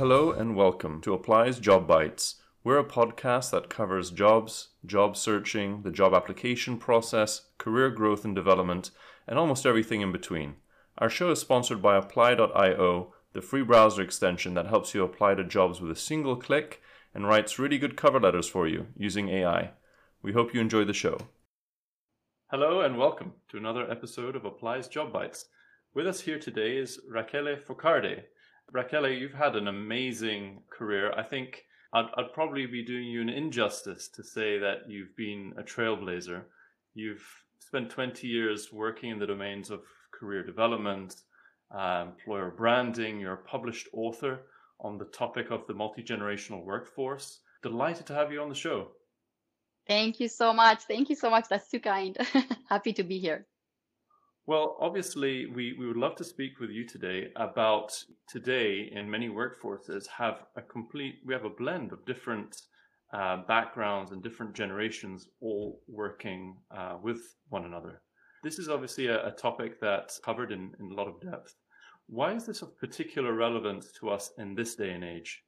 Hello and welcome to Apply's Job Bites. We're a podcast that covers jobs, job searching, the job application process, career growth and development, and almost everything in between. Our show is sponsored by Apply.io, the free browser extension that helps you apply to jobs with a single click and writes really good cover letters for you using AI. We hope you enjoy the show. Hello and welcome to another episode of Apply's Job Bites. With us here today is Rachele Focardi. Rachele, you've had an amazing career. I think I'd, I'd, probably be doing you an injustice to say that you've been a trailblazer. You've spent 20 years working in the domains of career development, uh, employer branding. You're a published author on the topic of the multi generational workforce. Delighted to have you on the show. Thank you so much. Thank you so much. That's too kind. Happy to be here. Well, obviously, we, we would love to speak with you today about today in many workforces have a complete, we have a blend of different uh, backgrounds and different generations all working uh, with one another. This is obviously a, a topic that's covered in, in a lot of depth. Why is this of particular relevance to us in this day and age?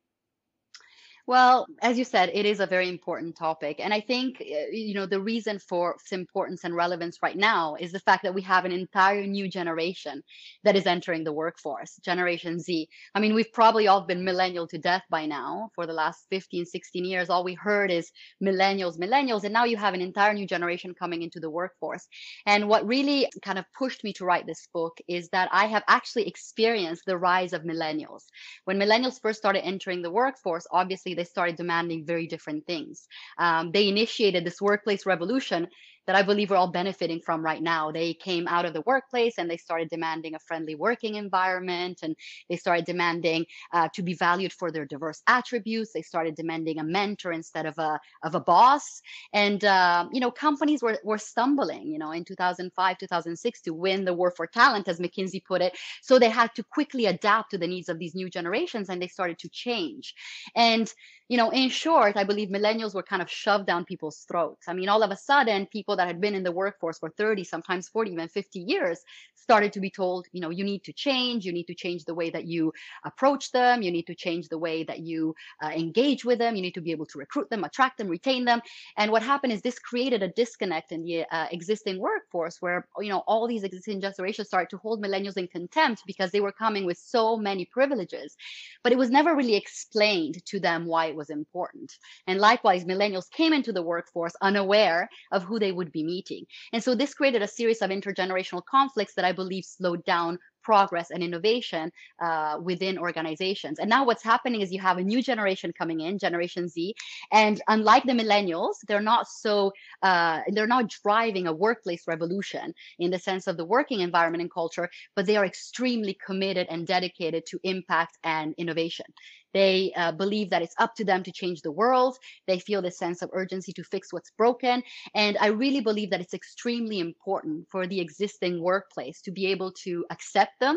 Well, as you said, it is a very important topic. And I think, uh, you know, the reason for its importance and relevance right now is the fact that we have an entire new generation that is entering the workforce, Generation Z. I mean, we've probably all been millennial to death by now for the last 15, 16 years. All we heard is millennials, millennials. And now you have an entire new generation coming into the workforce. And what really kind of pushed me to write this book is that I have actually experienced the rise of millennials. When millennials first started entering the workforce, obviously, they started demanding very different things. Um, they initiated this workplace revolution that I believe we're all benefiting from right now. They came out of the workplace and they started demanding a friendly working environment and they started demanding uh, to be valued for their diverse attributes. They started demanding a mentor instead of a, of a boss. And, uh, you know, companies were, were stumbling, you know, in 2005, 2006 to win the war for talent, as McKinsey put it. So they had to quickly adapt to the needs of these new generations and they started to change. And you know, in short, I believe millennials were kind of shoved down people's throats. I mean, all of a sudden, people that had been in the workforce for 30, sometimes 40, even 50 years started to be told, you know, you need to change. You need to change the way that you approach them. You need to change the way that you uh, engage with them. You need to be able to recruit them, attract them, retain them. And what happened is this created a disconnect in the uh, existing workforce where, you know, all these existing generations started to hold millennials in contempt because they were coming with so many privileges. But it was never really explained to them why it was was important. And likewise, millennials came into the workforce unaware of who they would be meeting. And so this created a series of intergenerational conflicts that I believe slowed down progress and innovation uh, within organizations. And now what's happening is you have a new generation coming in, Generation Z, and unlike the millennials, they're not so uh, they're not driving a workplace revolution in the sense of the working environment and culture, but they are extremely committed and dedicated to impact and innovation. They uh, believe that it's up to them to change the world. They feel this sense of urgency to fix what's broken. And I really believe that it's extremely important for the existing workplace to be able to accept them,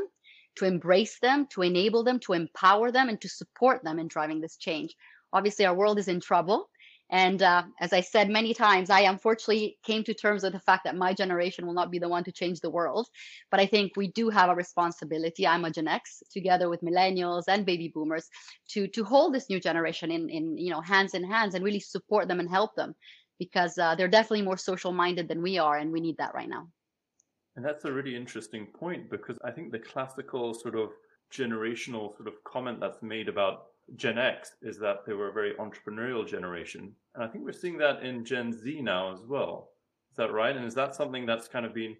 to embrace them, to enable them, to empower them, and to support them in driving this change. Obviously, our world is in trouble. And uh, as I said many times, I unfortunately came to terms with the fact that my generation will not be the one to change the world. But I think we do have a responsibility. I'm a Gen X, together with millennials and baby boomers, to to hold this new generation in in you know hands in hands and really support them and help them, because uh, they're definitely more social minded than we are, and we need that right now. And that's a really interesting point because I think the classical sort of generational sort of comment that's made about Gen X is that they were a very entrepreneurial generation. And I think we're seeing that in Gen Z now as well. Is that right? And is that something that's kind of been,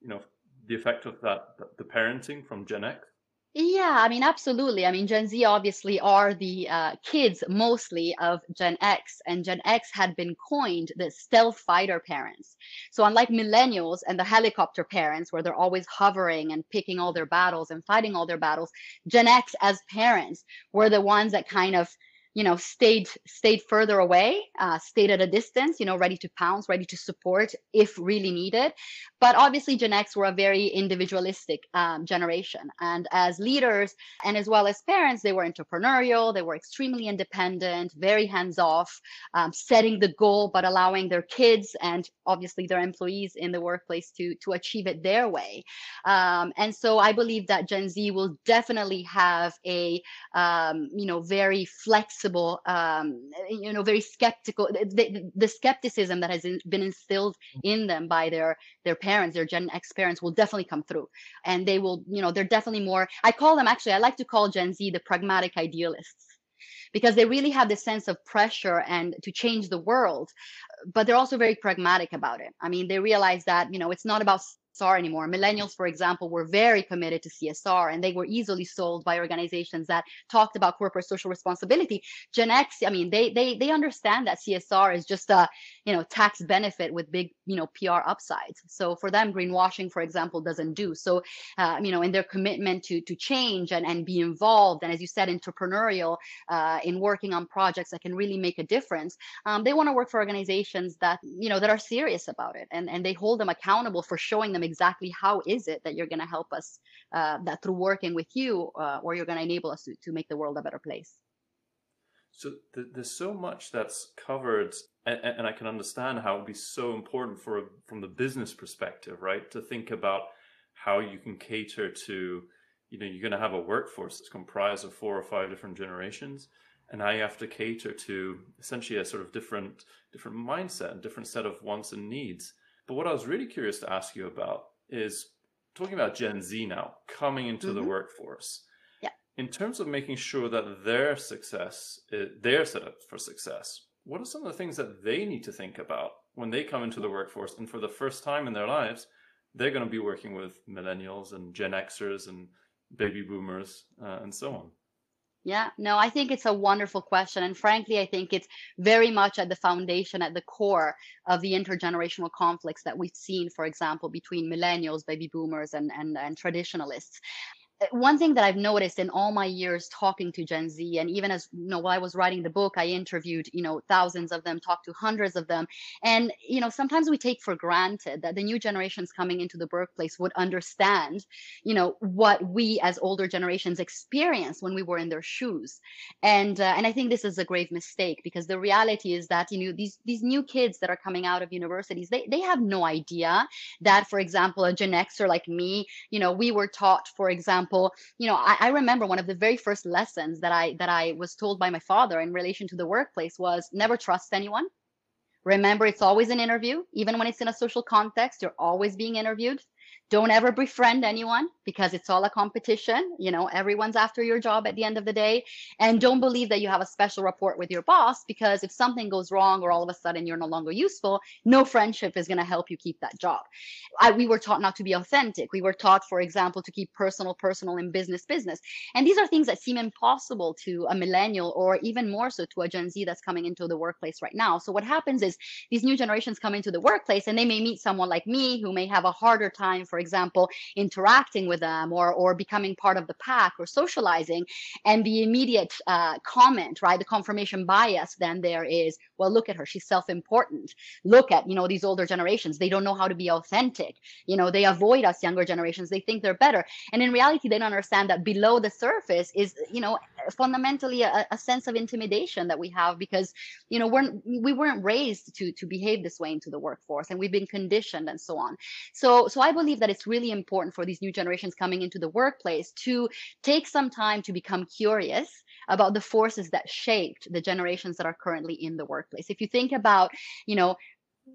you know, the effect of that, the parenting from Gen X? Yeah, I mean, absolutely. I mean, Gen Z obviously are the uh, kids mostly of Gen X, and Gen X had been coined the stealth fighter parents. So, unlike millennials and the helicopter parents, where they're always hovering and picking all their battles and fighting all their battles, Gen X as parents were the ones that kind of you know stayed stayed further away uh, stayed at a distance you know ready to pounce ready to support if really needed. But obviously gen x were a very individualistic um, generation. And as leaders and as well as parents they were entrepreneurial they were extremely independent very hands off um, setting the goal but allowing their kids and obviously their employees in the workplace to to achieve it their way. Um, and so i believe that gen z will definitely have a um, you know very flexible flexible, um, you know, very skeptical. The, the, skepticism that has been instilled in them by their their parents, their Gen X parents, will definitely come through, and they will, you know, they're definitely more. I call them actually. I like to call Gen Z the pragmatic idealists because they really have this sense of pressure and to change the world but they're also very pragmatic about it i mean they realize that you know it's not about CSR anymore. Millennials, for example, were very committed to CSR and they were easily sold by organizations that talked about corporate social responsibility. Gen X, I mean, they they they understand that CSR is just a you know tax benefit with big you know PR upsides. So for them, greenwashing, for example, doesn't do. So uh, you know, in their commitment to to change and and be involved and as you said, entrepreneurial uh, in working on projects that can really make a difference, um, they want to work for organizations that you know that are serious about it and and they hold them accountable for showing them exactly how is it that you're going to help us uh, that through working with you uh, or you're going to enable us to, to make the world a better place? So th- there's so much that's covered and, and, i can understand how it would be so important for from the business perspective right? To think about how you can cater to you know you're going to have a workforce that's comprised of four or five different generations and now you have to cater to essentially a sort of different different mindset and different set of wants and needs but what I was really curious to ask you about is talking about Gen Z now coming into mm-hmm. the workforce. Yeah. In terms of making sure that their success, they're set up for success, what are some of the things that they need to think about when they come into the workforce and for the first time in their lives, they're going to be working with millennials and Gen Xers and baby boomers uh, and so on? Yeah, no, I think it's a wonderful question. And frankly, I think it's very much at the foundation, at the core of the intergenerational conflicts that we've seen, for example, between millennials, baby boomers, and, and, and traditionalists one thing that I've noticed in all my years talking to Gen Z, and even as you know, while I was writing the book, I interviewed you know thousands of them, talked to hundreds of them, and you know sometimes we take for granted that the new generations coming into the workplace would understand, you know, what we as older generations experienced when we were in their shoes, and uh, and I think this is a grave mistake because the reality is that you know these these new kids that are coming out of universities, they they have no idea that, for example, a Gen Xer like me, you know, we were taught, for example example, you know, I, I remember one of the very first lessons that I that I was told by my father in relation to the workplace was never trust anyone. Remember, it's always an interview. Even when it's in a social context, you're always being interviewed. Don't ever befriend anyone because it's all a competition. You know, everyone's after your job at the end of the day. And don't believe that you have a special rapport with your boss because if something goes wrong or all of a sudden you're no longer useful, no friendship is going to help you keep that job. I, we were taught not to be authentic. We were taught, for example, to keep personal, personal and business, business. And these are things that seem impossible to a millennial or even more so to a Gen Z that's coming into the workplace right now. So what happens is these new generations come into the workplace and they may meet someone like me who may have a harder time, for example, interacting with them or, or becoming part of the pack or socializing. And the immediate uh, comment, right, the confirmation bias then there is, well, look at her, she's self-important. Look at, you know, these older generations, they don't know how to be authentic. You know, they avoid us younger generations, they think they're better. And in reality, they don't understand that below the surface is, you know, fundamentally a, a sense of intimidation that we have because, you know, we're, we weren't raised to, to behave this way into the workforce and we've been conditioned and so on. So, so I believe that it's really important for these new generations coming into the workplace to take some time to become curious about the forces that shaped the generations that are currently in the workplace. If you think about, you know,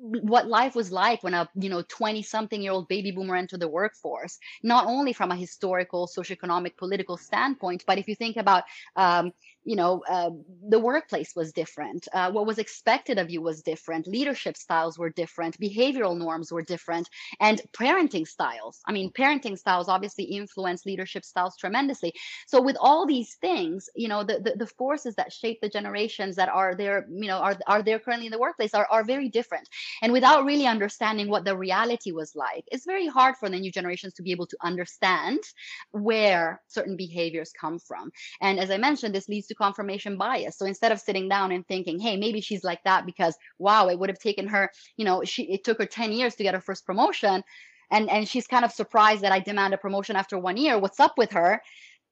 what life was like when a you know 20 something year old baby boomer entered the workforce not only from a historical socioeconomic political standpoint but if you think about um, you know uh, the workplace was different uh, what was expected of you was different leadership styles were different behavioral norms were different and parenting styles. I mean parenting styles obviously influence leadership styles tremendously. So with all these things you know the, the, the forces that shape the generations that are there you know are, are there currently in the workplace are, are very different And without really understanding what the reality was like, it's very hard for the new generations to be able to understand where certain behaviors come from. And as I mentioned, this leads to confirmation bias. So instead of sitting down and thinking, hey, maybe she's like that because wow, it would have taken her, you know, she it took her 10 years to get her first promotion. And and she's kind of surprised that I demand a promotion after one year. What's up with her?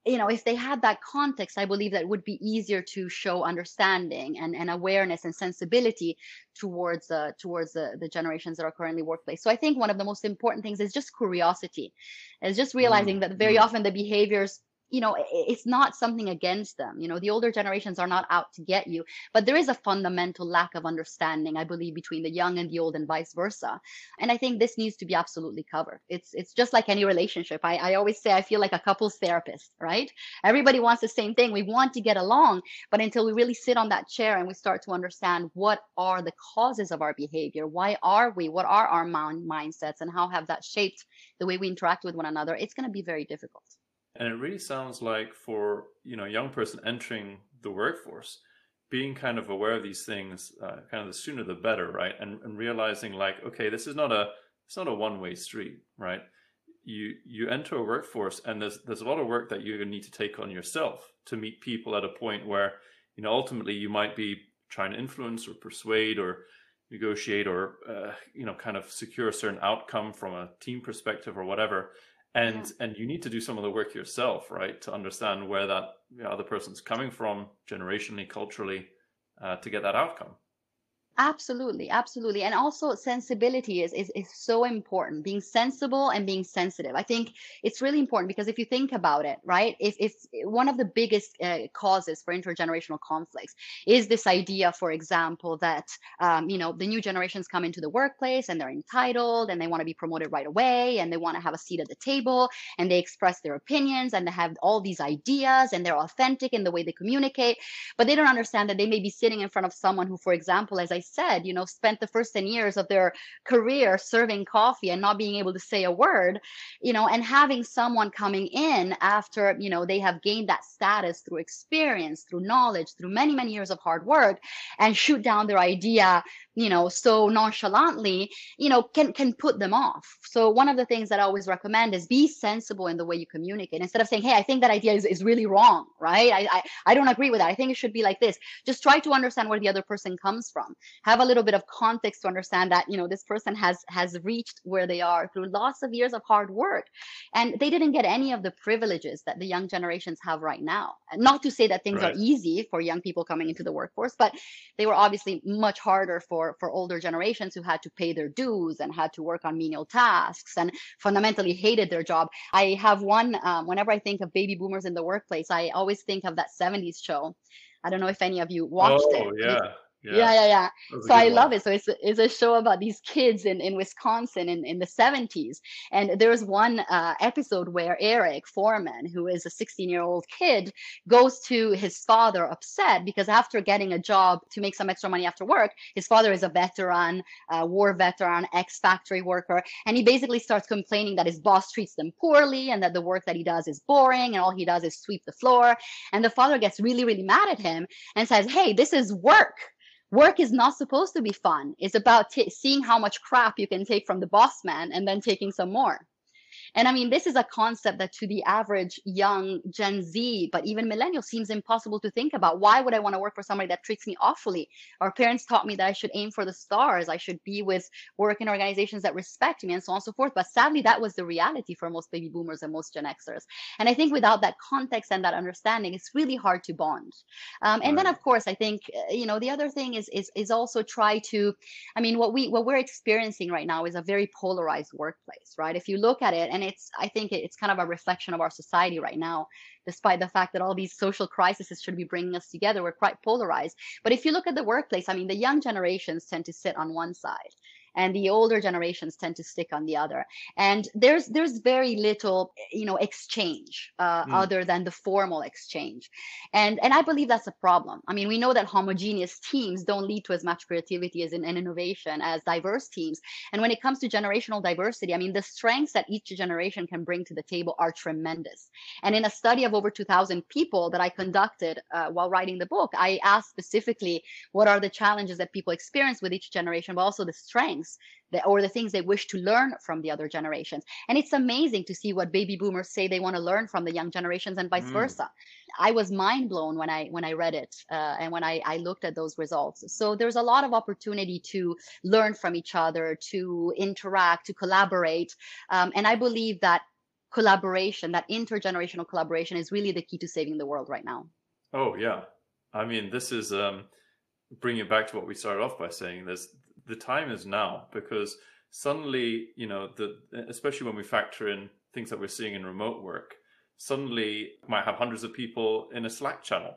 You know if they had that context i believe that it would be easier to show understanding and, and awareness and sensibility towards uh, towards the, the generations that are currently workplace so i think one of the most important things is just curiosity is just realizing mm-hmm. that very mm-hmm. often the behaviors you know it's not something against them you know the older generations are not out to get you but there is a fundamental lack of understanding i believe between the young and the old and vice versa. And i think this needs to be absolutely covered. It's it's just like any relationship. I, I always say i feel like a couples therapist right? Everybody wants the same thing. We want to get along but until we really sit on that chair and we start to understand what are the causes of our behavior why are we what are our mind mindsets and how have that shaped the way we interact with one another it's going to be very difficult and it really sounds like for you know a young person entering the workforce, being kind of aware of these things, uh, kind of the sooner the better, right? And, and realizing like, okay, this is not a it's not a one way street, right? You you enter a workforce, and there's there's a lot of work that you need to take on yourself to meet people at a point where you know ultimately you might be trying to influence or persuade or negotiate or uh, you know kind of secure a certain outcome from a team perspective or whatever and yeah. and you need to do some of the work yourself right to understand where that you know, other person's coming from generationally culturally uh, to get that outcome Absolutely, absolutely. And also sensibility is, is is so important. Being sensible and being sensitive. I think it's really important because if you think about it, right? If if one of the biggest uh, causes for intergenerational conflicts is this idea, for example, that um, you know the new generations come into the workplace and they're entitled and they want to be promoted right away and they want to have a seat at the table and they express their opinions and they have all these ideas and they're authentic in the way they communicate, but they don't understand that they may be sitting in front of someone who, for example, as I said, you know, spent the first 10 years of their career serving coffee and not being able to say a word, you know, and having someone coming in after, you know, they have gained that status through experience, through knowledge, through many, many years of hard work and shoot down their idea you know so nonchalantly you know can can put them off. So one of the things that i always recommend is be sensible in the way you communicate. Instead of saying hey i think that idea is, is really wrong right? I, I i don't agree with that. I think it should be like this. Just try to understand where the other person comes from have a little bit of context to understand that you know this person has has reached where they are through lots of years of hard work and they didn't get any of the privileges that the young generations have right now not to say that things right. are easy for young people coming into the workforce but they were obviously much harder for for older generations who had to pay their dues and had to work on menial tasks and fundamentally hated their job. I have one um, whenever I think of baby boomers in the workplace, I always think of that 70s show. I don't know if any of you watched it. oh, it. Yeah. Yeah, yeah, yeah. yeah. So I one. love it. So it's it's a show about these kids in, in Wisconsin in, in the 70s. And there's one uh, episode where Eric Forman, who is a 16 year old kid, goes to his father upset because after getting a job to make some extra money after work, his father is a veteran, uh, war veteran, ex factory worker. And he basically starts complaining that his boss treats them poorly and that the work that he does is boring and all he does is sweep the floor. And the father gets really, really mad at him and says, Hey, this is work work is not supposed to be fun. It's about t- seeing how much crap you can take from the boss man and then taking some more. And I mean, this is a concept that to the average young Gen Z, but even millennial seems impossible to think about. Why would I want to work for somebody that treats me awfully? Our parents taught me that I should aim for the stars. I should be with work in organizations that respect me and so on and so forth. But sadly, that was the reality for most baby boomers and most Gen Xers. And I think without that context and that understanding, it's really hard to bond. Um, and right. then, of course, I think, uh, you know, the other thing is, is, is also try to, I mean, what we, what we're experiencing right now is a very polarized workplace, right? If you look at it and and it's i think it's kind of a reflection of our society right now despite the fact that all these social crises should be bringing us together. We're quite polarized. But if you look at the workplace i mean the young generations tend to sit on one side and the older generations tend to stick on the other. And there's there's very little, you know, exchange uh, mm. other than the formal exchange, and and I believe that's a problem. I mean, we know that homogeneous teams don't lead to as much creativity as in, and innovation as diverse teams. And when it comes to generational diversity, I mean, the strengths that each generation can bring to the table are tremendous. And in a study of over 2,000 people that I conducted uh, while writing the book, I asked specifically what are the challenges that people experience with each generation, but also the strengths that, or the things they wish to learn from the other generations. And it's amazing to see what baby boomers say they want to learn from the young generations and vice mm. versa. I was mind blown when I when I read it uh, and when I, I looked at those results. So there's a lot of opportunity to learn from each other, to interact, to collaborate, um, and I believe that collaboration, that intergenerational collaboration, is really the key to saving the world right now. Oh yeah, I mean this is um, bringing it back to what we started off by saying. This the time is now because suddenly you know the especially when we factor in things that we're seeing in remote work suddenly might have hundreds of people in a Slack channel.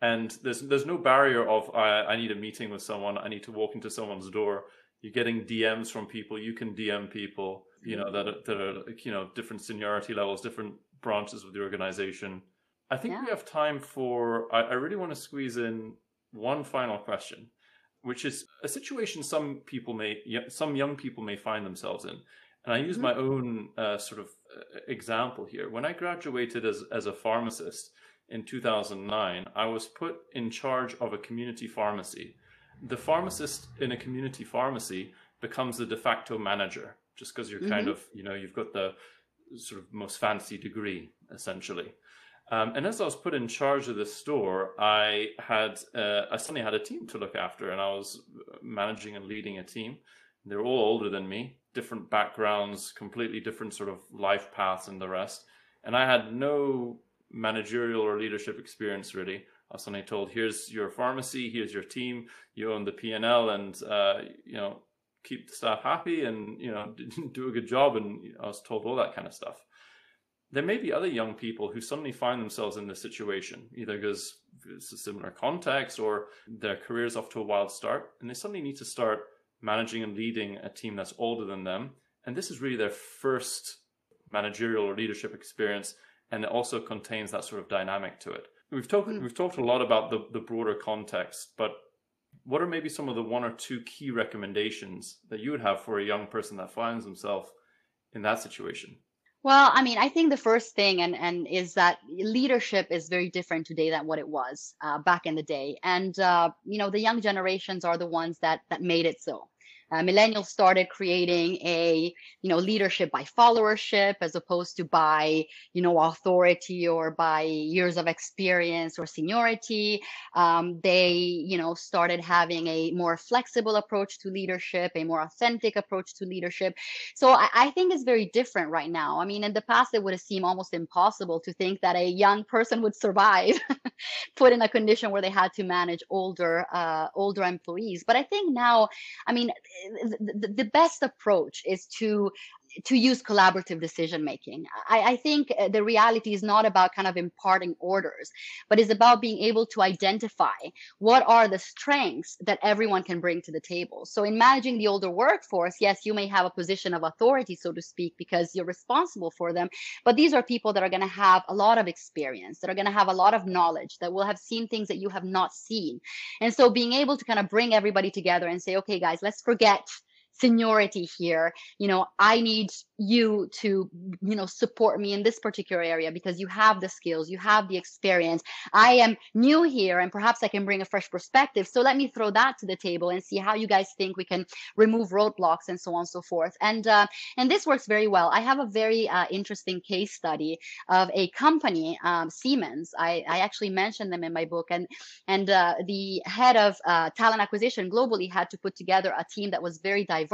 And there's there's no barrier of I, I need a meeting with someone, I need to walk into someone's door. You're getting DMs from people. You can DM people, you know, that are, that are you know different seniority levels, different branches of the organization. I think yeah. we have time for. I, I really want to squeeze in one final question, which is a situation some people may, some young people may find themselves in. And I use mm-hmm. my own uh, sort of uh, example here. When I graduated as, as a pharmacist in 2009, I was put in charge of a community pharmacy. The pharmacist in a community pharmacy becomes the de facto manager just because you're mm-hmm. kind of, you know, you've got the sort of most fancy degree essentially. Um, and as I was put in charge of the store, I had uh, I suddenly had a team to look after, and I was managing and leading a team. They're all older than me, different backgrounds, completely different sort of life paths and the rest. And I had no managerial or leadership experience really. I was suddenly told, "Here's your pharmacy, here's your team. You own the P and L, and uh, you know keep the staff happy, and you know do a good job." And I was told all that kind of stuff. There may be other young people who suddenly find themselves in this situation, either because it's a similar context or their career's off to a wild start, and they suddenly need to start managing and leading a team that's older than them. And this is really their first managerial or leadership experience. And it also contains that sort of dynamic to it. We've talked, mm. we've talked a lot about the, the broader context, but what are maybe some of the one or two key recommendations that you would have for a young person that finds himself in that situation? Well, I mean, I think the first thing and and is that leadership is very different today than what it was uh, back in the day, and uh, you know the young generations are the ones that that made it so uh, millennials started creating a you know leadership by followership as opposed to by you know authority or by years of experience or seniority. Um, they you know started having a more flexible approach to leadership a more authentic approach to leadership. So I, I think it's very different right now. I mean in the past it would have seemed almost impossible to think that a young person would survive put in a condition where they had to manage older uh, older employees. But i think now i mean the, best approach is to to use collaborative decision making. I, I, think uh, the reality is not about kind of imparting orders, but is about being able to identify what are the strengths that everyone can bring to the table. So in managing the older workforce, yes, you may have a position of authority, so to speak, because you're responsible for them. But these are people that are going to have a lot of experience, that are going to have a lot of knowledge, that will have seen things that you have not seen. And so being able to kind of bring everybody together and say, okay, guys, let's forget seniority here. You know i need you to you know support me in this particular area because you have the skills you have the experience. I am new here and perhaps i can bring a fresh perspective. So let me throw that to the table and see how you guys think we can remove roadblocks and so on and so forth. And uh, and this works very well. I have a very uh, interesting case study of a company um, siemens. I, I actually mentioned them in my book and and uh, the head of uh, talent acquisition globally had to put together a team that was very diverse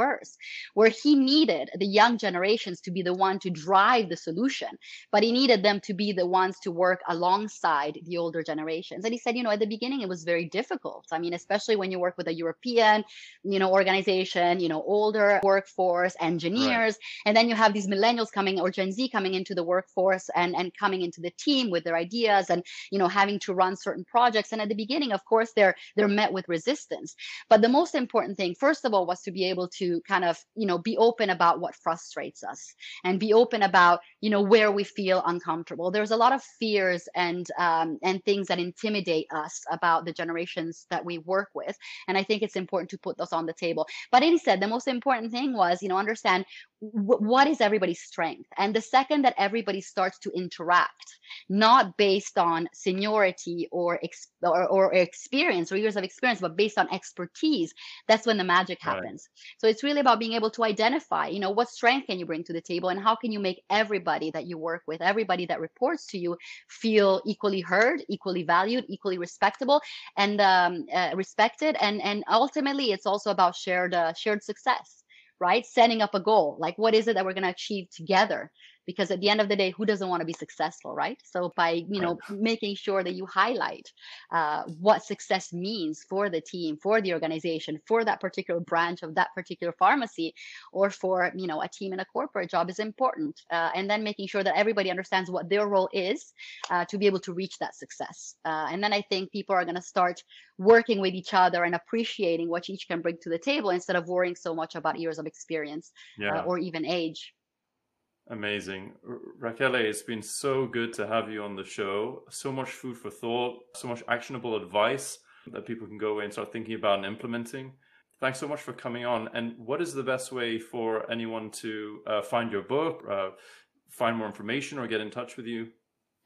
where he needed the young generations to be the one to drive the solution, but he needed them to be the ones to work alongside the older generations. And he said, you know, at the beginning it was very difficult. I mean, especially when you work with a European, you know, organization, you know, older workforce, engineers, right. and then you have these millennials coming or Gen Z coming into the workforce and and coming into the team with their ideas and you know having to run certain projects. And at the beginning, of course, they're they're met with resistance. But the most important thing, first of all, was to be able to kind of you know be open about what frustrates us and be open about you know where we feel uncomfortable. There's a lot of fears and um, and things that intimidate us about the generations that we work with and i think it's important to put those on the table. But said the most important thing was you know understand what is everybody's strength? And the second that everybody starts to interact not based on seniority or, ex- or, or experience or years of experience but based on expertise that's when the magic happens. Right. so it's really about being able to identify you know what strength can you bring to the table and how can you make everybody that you work with everybody that reports to you feel equally heard equally valued equally respectable and um, uh, respected. And and ultimately it's also about shared uh, shared success right? Setting up a goal. Like what is it that we're going to achieve together because at the end of the day who doesn't want to be successful right so by you know right. making sure that you highlight uh, what success means for the team for the organization for that particular branch of that particular pharmacy or for you know a team in a corporate job is important uh, and then making sure that everybody understands what their role is uh, to be able to reach that success uh, and then i think people are going to start working with each other and appreciating what each can bring to the table instead of worrying so much about years of experience uh, yeah. or even age Amazing. Raquel, it's been so good to have you on the show. So much food for thought, so much actionable advice that people can go away and start thinking about and implementing. Thanks so much for coming on. And what is the best way for anyone to uh, find your book, uh, find more information, or get in touch with you?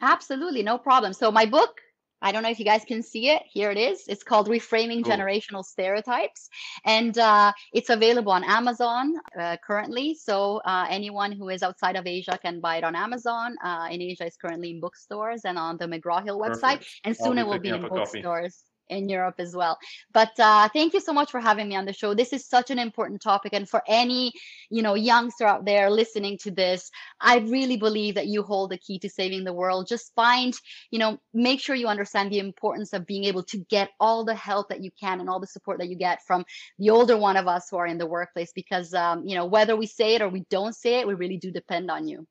Absolutely, no problem. So, my book I don't know if you guys can see it. Here it is. It's called Reframing cool. Generational Stereotypes. And uh, it's available on Amazon uh, currently. So uh, anyone who is outside of Asia can buy it on Amazon. Uh, in Asia, it's currently in bookstores and on the McGraw Hill website. Perfect. And soon it will be in bookstores in Europe as well. But uh, thank you so much for having me on the show. This is such an important topic, and for any you know youngster out there listening to this, I really believe that you hold the key to saving the world. Just find you know make sure you understand the importance of being able to get all the help that you can and all the support that you get from the older one of us who are in the workplace, because um, you know whether we say it or we don't say it, we really do depend on you.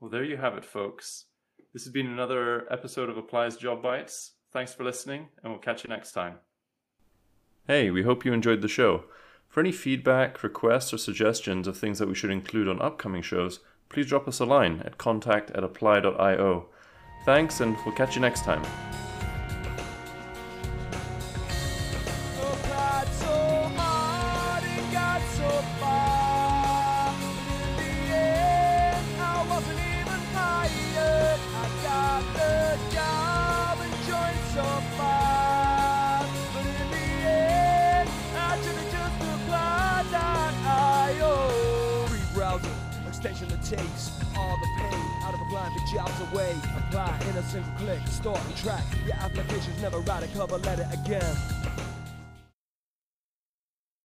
Well, there you have it, folks. This has been another episode of Applies Job Bites. Thanks for listening, and we'll catch you next time. Hey, we hope you enjoyed the show. For any feedback, requests, or suggestions of things that we should include on upcoming shows, please drop us a line at contact at apply.io. Thanks, and we'll catch you next time. Taste all the pain out of a blind the jobs away. Apply in a single click, start and track. Your application's never write a cover letter again.